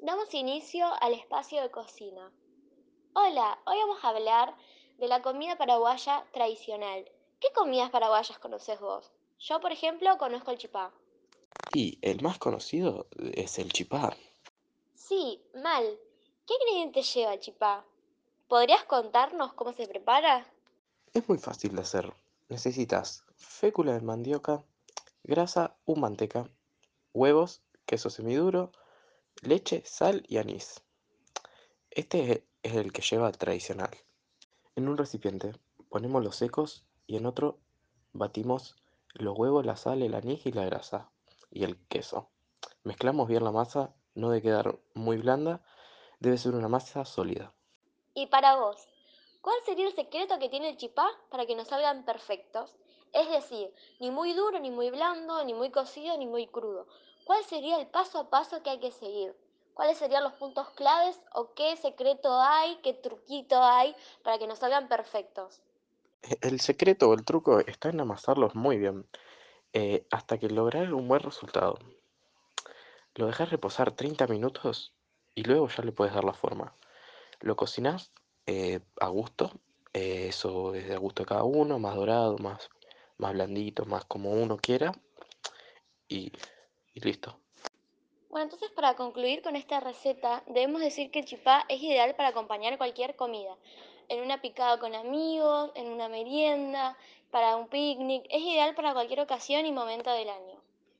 Damos inicio al espacio de cocina. Hola, hoy vamos a hablar de la comida paraguaya tradicional. ¿Qué comidas paraguayas conoces vos? Yo, por ejemplo, conozco el chipá. Y el más conocido es el chipá. Sí, mal. ¿Qué ingredientes lleva el chipá? ¿Podrías contarnos cómo se prepara? Es muy fácil de hacer. Necesitas fécula de mandioca, grasa o manteca, huevos, queso semiduro, leche, sal y anís. Este es el que lleva tradicional. En un recipiente ponemos los secos y en otro batimos los huevos, la sal, el anís y la grasa y el queso. Mezclamos bien la masa, no debe quedar muy blanda, debe ser una masa sólida. Y para vos, ¿cuál sería el secreto que tiene el chipá para que nos salgan perfectos? Es decir, ni muy duro, ni muy blando, ni muy cocido, ni muy crudo. ¿Cuál sería el paso a paso que hay que seguir? ¿Cuáles serían los puntos claves o qué secreto hay, qué truquito hay para que nos salgan perfectos? E- El secreto o el truco está en amasarlos muy bien, eh, hasta que lograr un buen resultado. Lo dejas reposar 30 minutos y luego ya le puedes dar la forma. Lo cocinas eh, a gusto, eh, eso es de a gusto de cada uno, más dorado, más, más blandito, más como uno quiera y, listo. Bueno, entonces para concluir con esta receta, debemos decir que el chipá es ideal para acompañar cualquier comida. En una picada con amigos, en una merienda, para un picnic, es ideal para cualquier ocasión y momento del año.